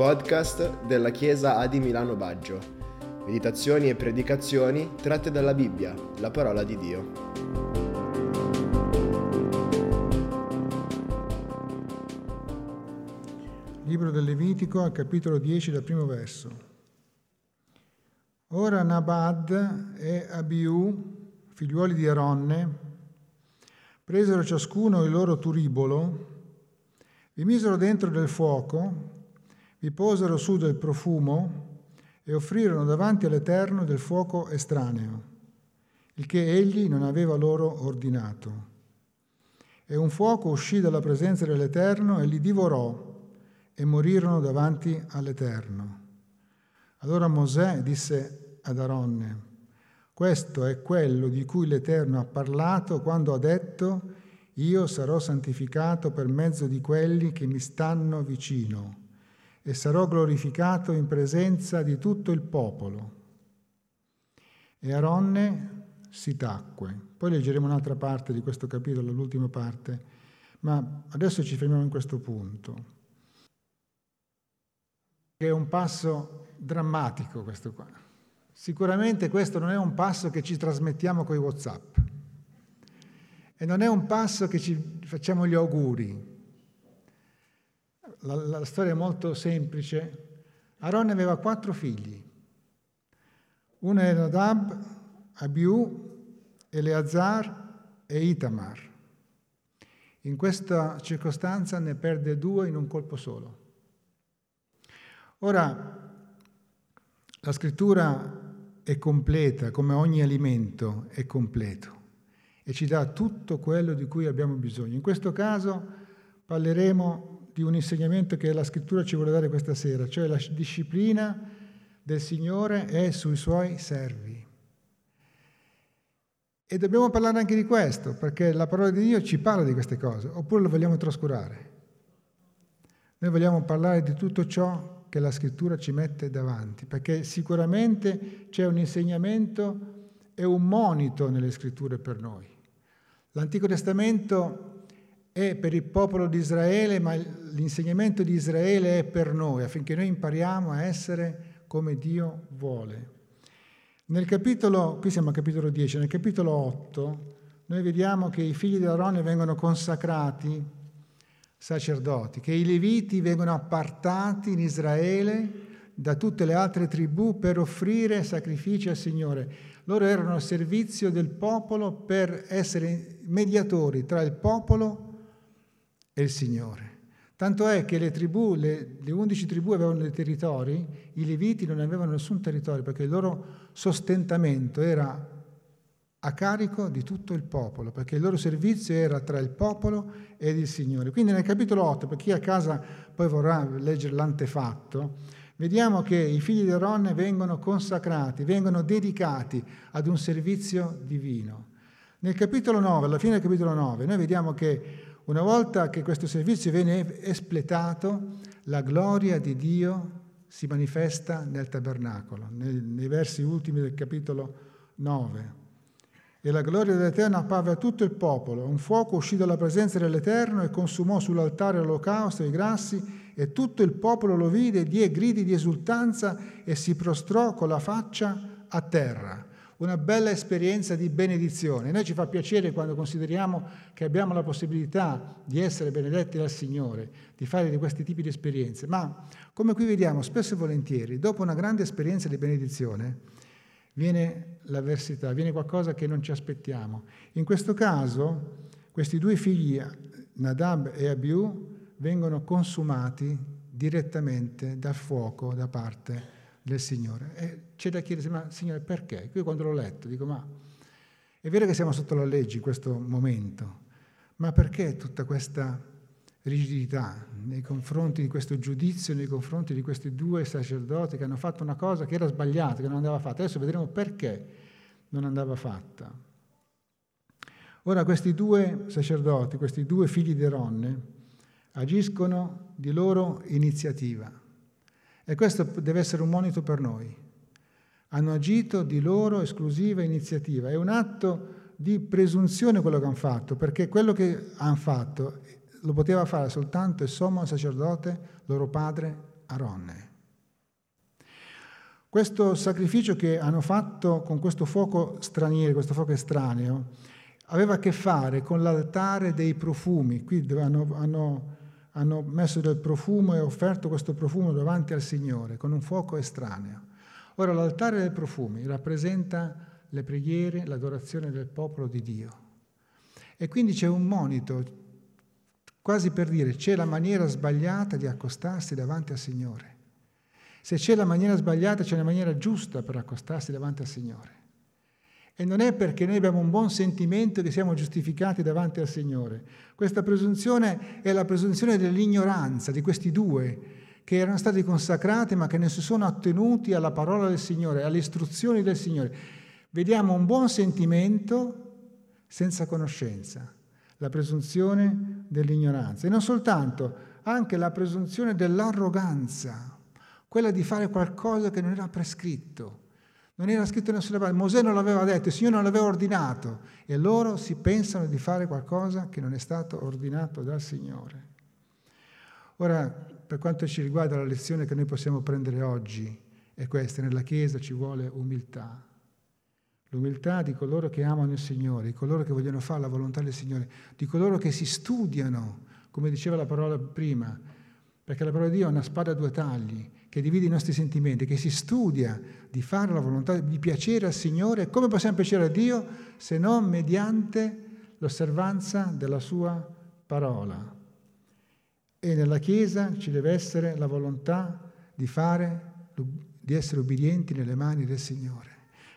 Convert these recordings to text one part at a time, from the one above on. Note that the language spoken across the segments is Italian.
podcast della Chiesa Adi Milano Baggio. Meditazioni e predicazioni tratte dalla Bibbia, la parola di Dio. Libro del Levitico, capitolo 10, dal primo verso. Ora Nabad e Abiu, figliuoli di Aronne, presero ciascuno il loro turibolo, vi misero dentro del fuoco, vi posero su del profumo e offrirono davanti all'Eterno del fuoco estraneo, il che egli non aveva loro ordinato. E un fuoco uscì dalla presenza dell'Eterno e li divorò e morirono davanti all'Eterno. Allora Mosè disse ad Aronne, questo è quello di cui l'Eterno ha parlato quando ha detto, io sarò santificato per mezzo di quelli che mi stanno vicino e sarò glorificato in presenza di tutto il popolo. E Aronne si tacque. Poi leggeremo un'altra parte di questo capitolo, l'ultima parte, ma adesso ci fermiamo in questo punto. È un passo drammatico questo qua. Sicuramente questo non è un passo che ci trasmettiamo con i Whatsapp e non è un passo che ci facciamo gli auguri, la, la storia è molto semplice. Aaron aveva quattro figli. Uno era Nadab, Abiu, Eleazar e Itamar. In questa circostanza ne perde due in un colpo solo. Ora, la scrittura è completa, come ogni alimento è completo e ci dà tutto quello di cui abbiamo bisogno. In questo caso parleremo di un insegnamento che la scrittura ci vuole dare questa sera, cioè la disciplina del Signore è sui suoi servi. E dobbiamo parlare anche di questo, perché la parola di Dio ci parla di queste cose, oppure lo vogliamo trascurare. Noi vogliamo parlare di tutto ciò che la scrittura ci mette davanti, perché sicuramente c'è un insegnamento e un monito nelle scritture per noi. L'Antico Testamento è per il popolo di Israele, ma l'insegnamento di Israele è per noi, affinché noi impariamo a essere come Dio vuole. Nel capitolo, qui siamo al capitolo 10, nel capitolo 8 noi vediamo che i figli di Aarone vengono consacrati sacerdoti, che i leviti vengono appartati in Israele da tutte le altre tribù per offrire sacrifici al Signore. Loro erano al servizio del popolo per essere mediatori tra il popolo e il Signore. Tanto è che le tribù, le, le undici tribù avevano dei territori, i Leviti non avevano nessun territorio perché il loro sostentamento era a carico di tutto il popolo, perché il loro servizio era tra il popolo ed il Signore. Quindi nel capitolo 8, per chi a casa poi vorrà leggere l'antefatto, vediamo che i figli di Aaron vengono consacrati, vengono dedicati ad un servizio divino. Nel capitolo 9, alla fine del capitolo 9, noi vediamo che una volta che questo servizio viene espletato, la gloria di Dio si manifesta nel tabernacolo, nei, nei versi ultimi del capitolo 9. E la gloria dell'Eterno apparve a tutto il popolo. Un fuoco uscì dalla presenza dell'Eterno e consumò sull'altare l'olocausto e i grassi, e tutto il popolo lo vide, die gridi di esultanza e si prostrò con la faccia a terra una bella esperienza di benedizione. Noi ci fa piacere quando consideriamo che abbiamo la possibilità di essere benedetti dal Signore, di fare di questi tipi di esperienze, ma come qui vediamo spesso e volentieri, dopo una grande esperienza di benedizione, viene l'avversità, viene qualcosa che non ci aspettiamo. In questo caso, questi due figli, Nadab e Abiu, vengono consumati direttamente dal fuoco da parte del Signore. E c'è da chiedersi, ma Signore, perché? Io quando l'ho letto dico, ma è vero che siamo sotto la legge in questo momento, ma perché tutta questa rigidità nei confronti di questo giudizio, nei confronti di questi due sacerdoti che hanno fatto una cosa che era sbagliata, che non andava fatta. Adesso vedremo perché non andava fatta. Ora questi due sacerdoti, questi due figli di Ronne, agiscono di loro iniziativa. E questo deve essere un monito per noi. Hanno agito di loro esclusiva iniziativa. È un atto di presunzione quello che hanno fatto, perché quello che hanno fatto lo poteva fare soltanto il sommo sacerdote, loro padre Aronne. Questo sacrificio che hanno fatto con questo fuoco straniero, questo fuoco estraneo, aveva a che fare con l'altare dei profumi, qui hanno, hanno, hanno messo del profumo e offerto questo profumo davanti al Signore, con un fuoco estraneo. Ora l'altare dei profumi rappresenta le preghiere, l'adorazione del popolo di Dio. E quindi c'è un monito, quasi per dire c'è la maniera sbagliata di accostarsi davanti al Signore. Se c'è la maniera sbagliata, c'è una maniera giusta per accostarsi davanti al Signore. E non è perché noi abbiamo un buon sentimento che siamo giustificati davanti al Signore. Questa presunzione è la presunzione dell'ignoranza di questi due che erano stati consacrati ma che non si sono attenuti alla parola del Signore, alle istruzioni del Signore. Vediamo un buon sentimento senza conoscenza, la presunzione dell'ignoranza e non soltanto, anche la presunzione dell'arroganza, quella di fare qualcosa che non era prescritto non era scritto nessuna parte. Mosè non l'aveva detto, il Signore non l'aveva ordinato e loro si pensano di fare qualcosa che non è stato ordinato dal Signore. Ora, per quanto ci riguarda, la lezione che noi possiamo prendere oggi è questa, nella Chiesa ci vuole umiltà. L'umiltà di coloro che amano il Signore, di coloro che vogliono fare la volontà del Signore, di coloro che si studiano, come diceva la parola prima, perché la parola di Dio è una spada a due tagli, che divide i nostri sentimenti, che si studia di fare la volontà, di piacere al Signore. Come possiamo piacere a Dio se non mediante l'osservanza della Sua parola? E nella Chiesa ci deve essere la volontà di fare, di essere ubbidienti nelle mani del Signore.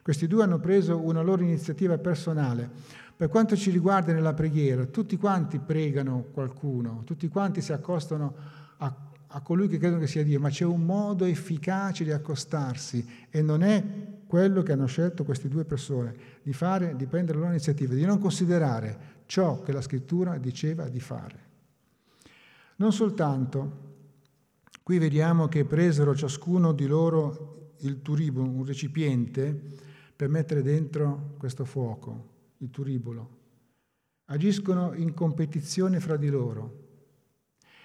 Questi due hanno preso una loro iniziativa personale. Per quanto ci riguarda nella preghiera, tutti quanti pregano qualcuno, tutti quanti si accostano a a colui che credono che sia Dio, ma c'è un modo efficace di accostarsi e non è quello che hanno scelto queste due persone, di fare, di prendere loro iniziativa, di non considerare ciò che la scrittura diceva di fare. Non soltanto, qui vediamo che presero ciascuno di loro il turibolo, un recipiente per mettere dentro questo fuoco, il turibolo. Agiscono in competizione fra di loro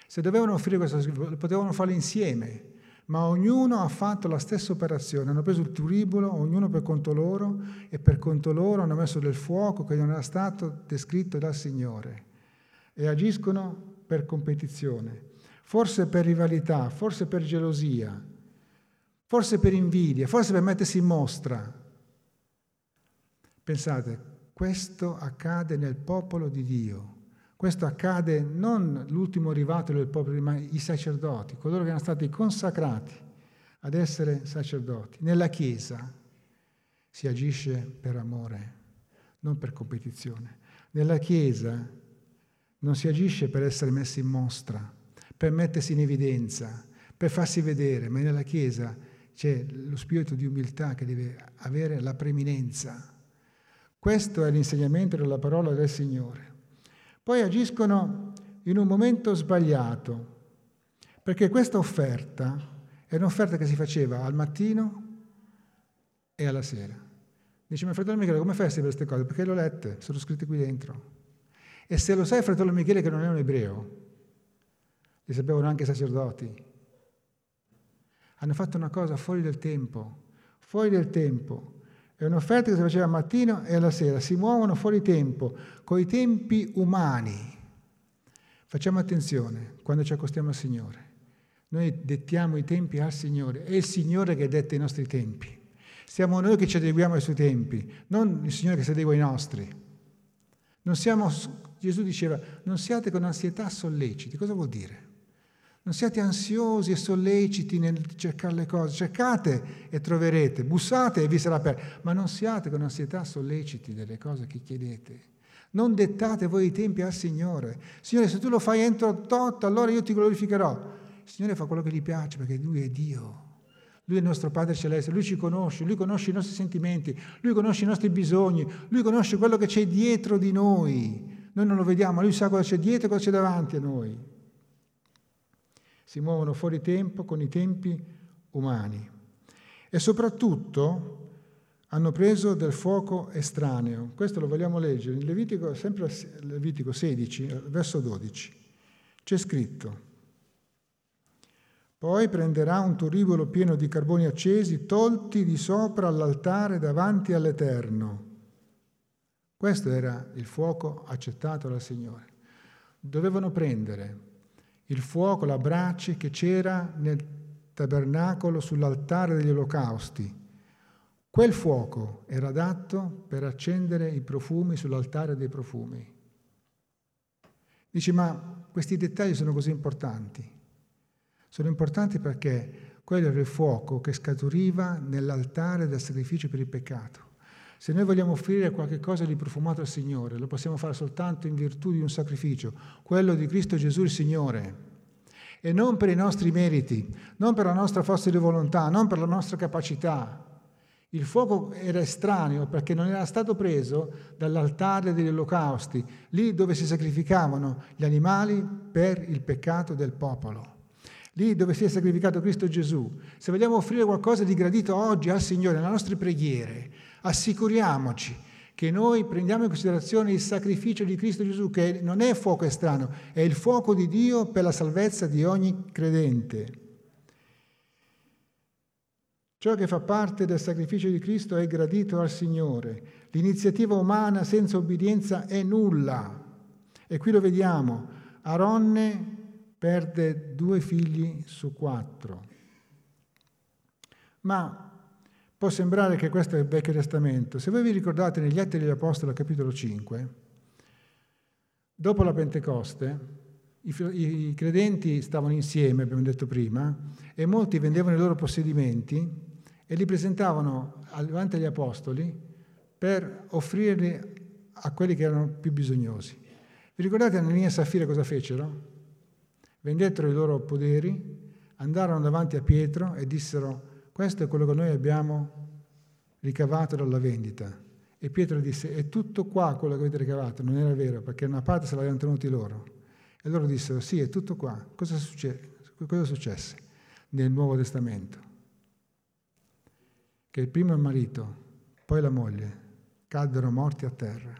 se dovevano offrire questo sacrificio, potevano farlo insieme, ma ognuno ha fatto la stessa operazione. Hanno preso il turibolo, ognuno per conto loro, e per conto loro hanno messo del fuoco che non era stato descritto dal Signore. E agiscono per competizione, forse per rivalità, forse per gelosia, forse per invidia, forse per mettersi in mostra. Pensate, questo accade nel popolo di Dio. Questo accade non l'ultimo arrivato del popolo, ma i sacerdoti, coloro che erano stati consacrati ad essere sacerdoti. Nella Chiesa si agisce per amore, non per competizione. Nella Chiesa non si agisce per essere messi in mostra, per mettersi in evidenza, per farsi vedere, ma nella Chiesa c'è lo spirito di umiltà che deve avere la preeminenza. Questo è l'insegnamento della parola del Signore. Poi agiscono in un momento sbagliato, perché questa offerta è un'offerta che si faceva al mattino e alla sera. Dice, ma fratello Michele, come fai a sapere queste cose? Perché le ho lette, sono scritte qui dentro. E se lo sai, fratello Michele, che non è un ebreo, li sapevano anche i sacerdoti. Hanno fatto una cosa fuori del tempo, fuori del tempo. È un'offerta che si faceva al mattino e alla sera, si muovono fuori tempo, con i tempi umani. Facciamo attenzione quando ci accostiamo al Signore. Noi dettiamo i tempi al Signore, è il Signore che detta i nostri tempi. Siamo noi che ci adeguiamo ai suoi tempi, non il Signore che si adegua ai nostri. Siamo, Gesù diceva, non siate con ansietà solleciti. Cosa vuol dire? Non siate ansiosi e solleciti nel cercare le cose, cercate e troverete, bussate e vi sarà aperto, ma non siate con ansietà solleciti delle cose che chiedete. Non dettate voi i tempi al Signore. Signore, se tu lo fai entro tot, allora io ti glorificherò. Il Signore fa quello che gli piace perché Lui è Dio. Lui è il nostro Padre Celeste, Lui ci conosce, Lui conosce i nostri sentimenti, Lui conosce i nostri bisogni, Lui conosce quello che c'è dietro di noi. Noi non lo vediamo, Lui sa cosa c'è dietro e cosa c'è davanti a noi si muovono fuori tempo con i tempi umani e soprattutto hanno preso del fuoco estraneo. Questo lo vogliamo leggere in Levitico, sempre Levitico 16, verso 12. C'è scritto, Poi prenderà un turibolo pieno di carboni accesi, tolti di sopra all'altare davanti all'Eterno. Questo era il fuoco accettato dal Signore. Dovevano prendere il fuoco, la brace che c'era nel tabernacolo sull'altare degli olocausti. Quel fuoco era adatto per accendere i profumi sull'altare dei profumi. Dici, ma questi dettagli sono così importanti? Sono importanti perché quello era il fuoco che scaturiva nell'altare del sacrificio per il peccato. Se noi vogliamo offrire qualcosa di profumato al Signore, lo possiamo fare soltanto in virtù di un sacrificio, quello di Cristo Gesù il Signore. E non per i nostri meriti, non per la nostra forza di volontà, non per la nostra capacità. Il fuoco era estraneo perché non era stato preso dall'altare degli olocausti, lì dove si sacrificavano gli animali per il peccato del popolo lì dove si è sacrificato Cristo Gesù, se vogliamo offrire qualcosa di gradito oggi al Signore, nelle nostre preghiere, assicuriamoci che noi prendiamo in considerazione il sacrificio di Cristo Gesù, che non è fuoco estraneo, è il fuoco di Dio per la salvezza di ogni credente. Ciò che fa parte del sacrificio di Cristo è gradito al Signore. L'iniziativa umana senza obbedienza è nulla. E qui lo vediamo. Aronne perde due figli su quattro. Ma può sembrare che questo è il Vecchio Testamento. Se voi vi ricordate negli Atti degli Apostoli, capitolo 5, dopo la Pentecoste, i, credenti stavano insieme, abbiamo detto prima, e molti vendevano i loro possedimenti e li presentavano davanti agli Apostoli per offrirli a quelli che erano più bisognosi. Vi ricordate Anania e Safira cosa fecero? vendettero i loro poderi, andarono davanti a Pietro e dissero, questo è quello che noi abbiamo ricavato dalla vendita. E Pietro disse, è tutto qua quello che avete ricavato, non era vero, perché una parte se l'avevano tenuti loro. E loro dissero, sì, è tutto qua. Cosa, succe- cosa successe nel Nuovo Testamento? Che il primo il marito, poi la moglie, caddero morti a terra.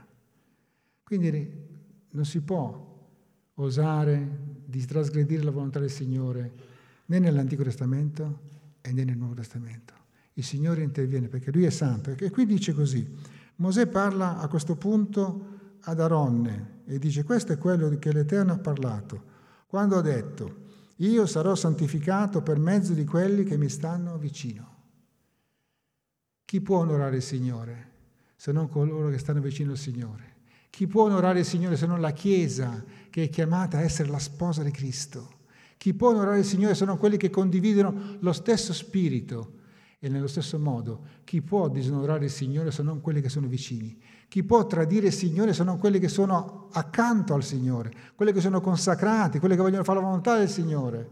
Quindi non si può osare di trasgredire la volontà del Signore né nell'Antico Testamento e nel Nuovo Testamento. Il Signore interviene perché Lui è santo. E qui dice così, Mosè parla a questo punto ad Aronne e dice questo è quello che l'Eterno ha parlato, quando ha detto io sarò santificato per mezzo di quelli che mi stanno vicino. Chi può onorare il Signore se non coloro che stanno vicino al Signore? Chi può onorare il Signore se non la Chiesa che è chiamata a essere la sposa di Cristo? Chi può onorare il Signore se non quelli che condividono lo stesso spirito? E nello stesso modo, chi può disonorare il Signore se non quelli che sono vicini? Chi può tradire il Signore se non quelli che sono accanto al Signore, quelli che sono consacrati, quelli che vogliono fare la volontà del Signore?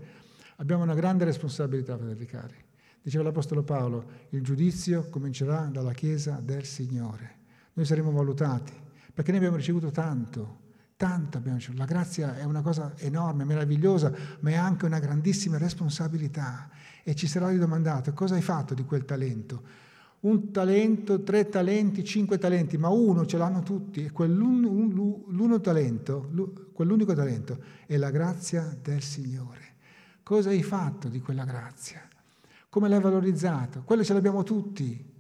Abbiamo una grande responsabilità, fratelli cari. Diceva l'Apostolo Paolo, il giudizio comincerà dalla Chiesa del Signore. Noi saremo valutati perché noi abbiamo ricevuto tanto, tanto abbiamo ricevuto. La grazia è una cosa enorme, meravigliosa, ma è anche una grandissima responsabilità e ci sarà ridomandato cosa hai fatto di quel talento. Un talento, tre talenti, cinque talenti, ma uno ce l'hanno tutti e quell'uno talento, quell'unico talento è la grazia del Signore. Cosa hai fatto di quella grazia? Come l'hai valorizzato? Quello ce l'abbiamo tutti.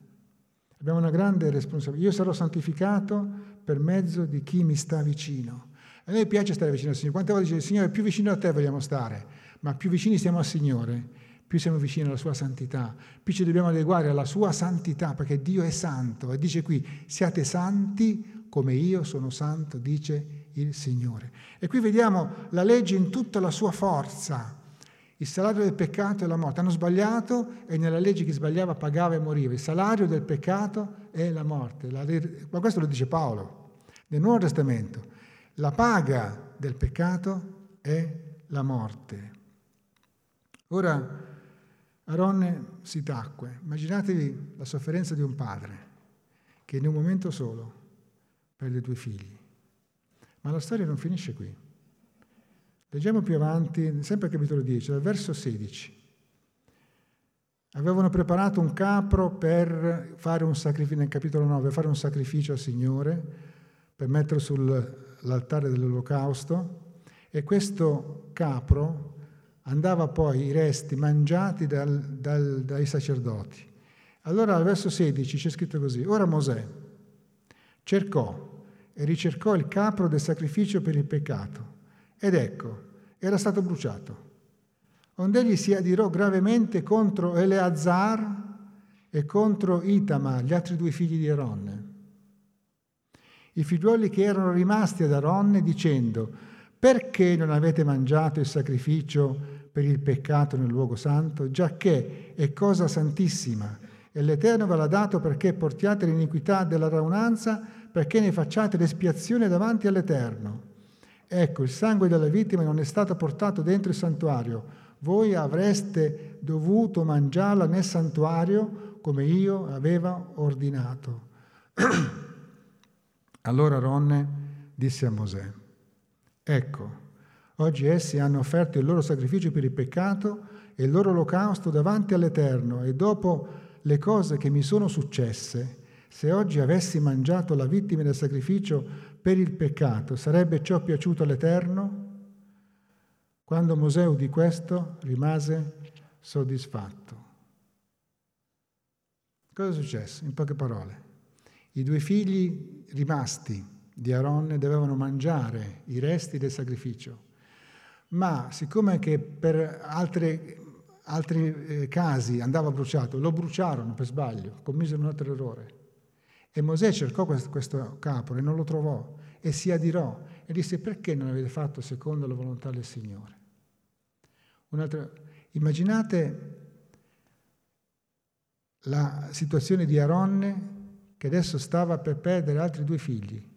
Abbiamo una grande responsabilità. Io sarò santificato per mezzo di chi mi sta vicino. A noi piace stare vicino al Signore. Quante volte dice, Signore, più vicino a te vogliamo stare, ma più vicini stiamo al Signore, più siamo vicini alla sua santità, più ci dobbiamo adeguare alla sua santità, perché Dio è santo. E dice qui, siate santi come io sono santo, dice il Signore. E qui vediamo la legge in tutta la sua forza. Il salario del peccato è la morte. Hanno sbagliato e nella legge chi sbagliava pagava e moriva. Il salario del peccato è la morte. Ma questo lo dice Paolo nel Nuovo Testamento. La paga del peccato è la morte. Ora Aronne si tacque. Immaginatevi la sofferenza di un padre che in un momento solo perde due figli. Ma la storia non finisce qui. Leggiamo più avanti, sempre capitolo 10, dal verso 16. Avevano preparato un capro per fare un sacrificio, nel capitolo 9, per fare un sacrificio al Signore, per metterlo sull'altare dell'olocausto, e questo capro andava poi i resti mangiati dal, dal, dai sacerdoti. Allora al verso 16 c'è scritto così, ora Mosè cercò e ricercò il capro del sacrificio per il peccato ed ecco, era stato bruciato. Onde egli si adirò gravemente contro Eleazar e contro Itama, gli altri due figli di Aronne. I figliuoli che erano rimasti ad Aronne dicendo, perché non avete mangiato il sacrificio per il peccato nel luogo santo, giacché è cosa santissima e l'Eterno ve l'ha dato perché portiate l'iniquità della raunanza, perché ne facciate l'espiazione davanti all'Eterno. Ecco, il sangue della vittima non è stato portato dentro il santuario, voi avreste dovuto mangiarla nel santuario come io avevo ordinato. allora Ronne disse a Mosè, ecco, Oggi essi hanno offerto il loro sacrificio per il peccato e il loro olocausto davanti all'Eterno e dopo le cose che mi sono successe, se oggi avessi mangiato la vittima del sacrificio per il peccato, sarebbe ciò piaciuto all'Eterno? Quando Mosè udì questo, rimase soddisfatto. Cosa è successo? In poche parole. I due figli rimasti di Aaron dovevano mangiare i resti del sacrificio ma siccome che per altre, altri eh, casi andava bruciato, lo bruciarono per sbaglio, commisero un altro errore. E Mosè cercò questo, capro e non lo trovò e si adirò e disse perché non avete fatto secondo la volontà del Signore? Un'altra, immaginate la situazione di Aronne che adesso stava per perdere altri due figli.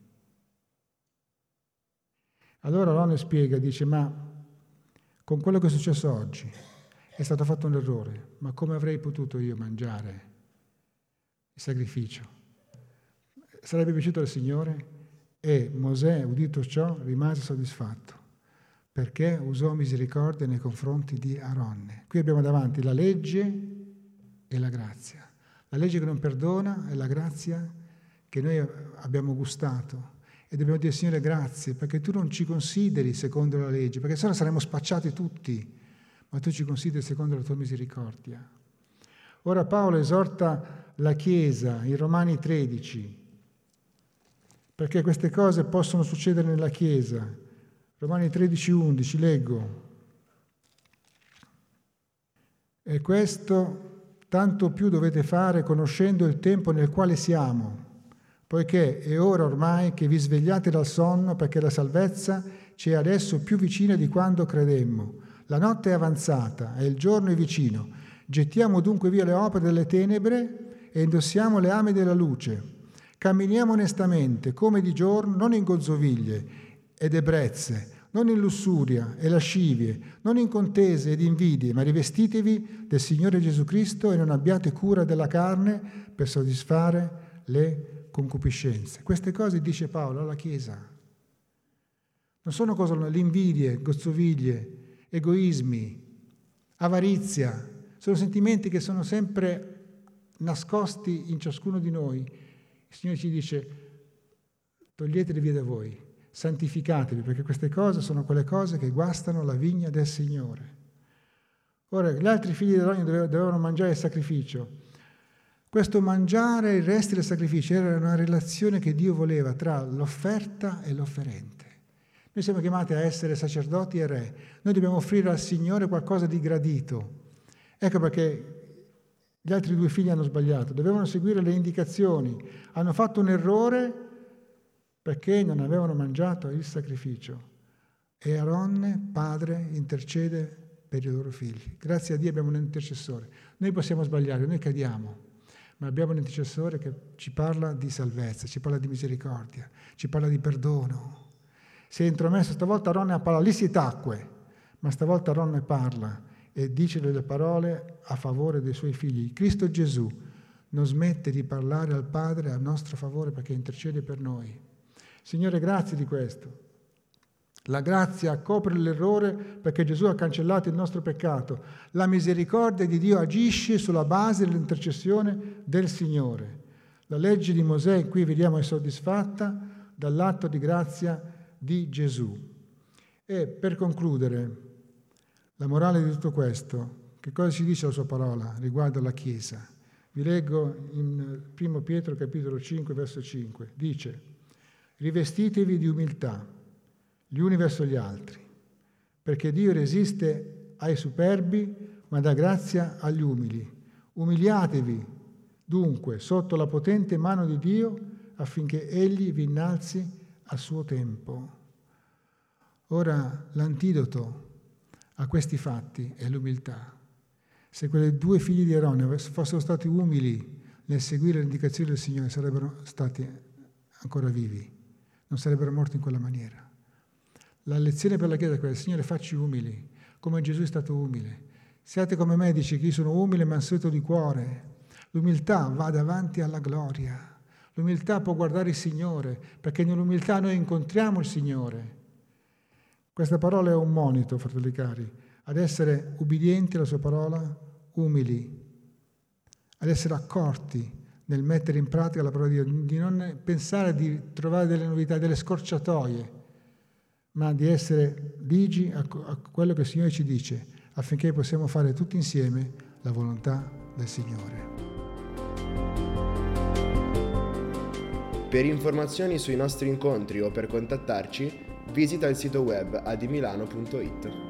Allora Aronne spiega, dice ma con quello che è successo oggi è stato fatto un errore, ma come avrei potuto io mangiare il sacrificio? Sarebbe piaciuto al Signore? E Mosè, udito ciò, rimase soddisfatto perché usò misericordia nei confronti di Aronne. Qui abbiamo davanti la legge e la grazia. La legge che non perdona è la grazia che noi abbiamo gustato e dobbiamo dire, Signore, grazie, perché tu non ci consideri secondo la legge, perché sennò saremmo spacciati tutti, ma tu ci consideri secondo la tua misericordia. Ora Paolo esorta la Chiesa in Romani 13, perché queste cose possono succedere nella Chiesa. Romani 13, 11, leggo. E questo tanto più dovete fare conoscendo il tempo nel quale siamo poiché è ora ormai che vi svegliate dal sonno perché la salvezza ci è adesso più vicina di quando credemmo. La notte è avanzata e il giorno è vicino. Gettiamo dunque via le opere delle tenebre e indossiamo le ame della luce. Camminiamo onestamente, come di giorno, non in gozzoviglie ed ebbrezze, non in lussuria e lascivie, non in contese ed invidie, ma rivestitevi del Signore Gesù Cristo e non abbiate cura della carne per soddisfare le concupiscenze. Queste cose dice Paolo alla Chiesa. Non sono cose, le invidie, gozzoviglie, egoismi, avarizia, sono sentimenti che sono sempre nascosti in ciascuno di noi. Il Signore ci dice toglieteli via da voi, santificatevi, perché queste cose sono quelle cose che guastano la vigna del Signore. Ora, gli altri figli di Rogno dovevano mangiare il sacrificio, questo mangiare i resti del sacrificio era una relazione che Dio voleva tra l'offerta e l'offerente. Noi siamo chiamati a essere sacerdoti e re. Noi dobbiamo offrire al Signore qualcosa di gradito. Ecco perché gli altri due figli hanno sbagliato, dovevano seguire le indicazioni, hanno fatto un errore perché non avevano mangiato il sacrificio. E Aaron, padre, intercede per i loro figli. Grazie a Dio abbiamo un intercessore. Noi possiamo sbagliare, noi cadiamo ma abbiamo un intercessore che ci parla di salvezza, ci parla di misericordia, ci parla di perdono. Si è intromesso, stavolta Ronne parla, lì si tacque, ma stavolta Ronne parla e dice delle parole a favore dei suoi figli. Cristo Gesù non smette di parlare al Padre a nostro favore perché intercede per noi. Signore, grazie di questo. La grazia copre l'errore perché Gesù ha cancellato il nostro peccato. La misericordia di Dio agisce sulla base dell'intercessione del Signore. La legge di Mosè qui vediamo è soddisfatta dall'atto di grazia di Gesù. E per concludere, La morale di tutto questo, che cosa ci dice la sua parola riguardo alla Chiesa? Vi leggo in 1 Pietro capitolo 5 verso 5. Dice, rivestitevi di umiltà gli uni verso gli altri, perché Dio resiste ai superbi, ma dà grazia agli umili. Umiliatevi dunque sotto la potente mano di Dio affinché Egli vi innalzi a suo tempo. Ora l'antidoto a questi fatti è l'umiltà. Se quei due figli di Aaron fossero stati umili nel seguire le indicazioni del Signore, sarebbero stati ancora vivi, non sarebbero morti in quella maniera. La lezione per la Chiesa è quella, Signore facci umili, come Gesù è stato umile. Siate come me, dice che io sono umile e mansueto di cuore. L'umiltà va davanti alla gloria. L'umiltà può guardare il Signore, perché nell'umiltà noi incontriamo il Signore. Questa parola è un monito, fratelli cari, ad essere ubbidienti alla sua parola, umili, ad essere accorti nel mettere in pratica la parola di Dio, di non pensare di trovare delle novità, delle scorciatoie, ma di essere ligi a, quello che il Signore ci dice, affinché possiamo fare tutti insieme la volontà del Signore. Per informazioni sui nostri incontri o per contattarci, visita il sito web adimilano.it.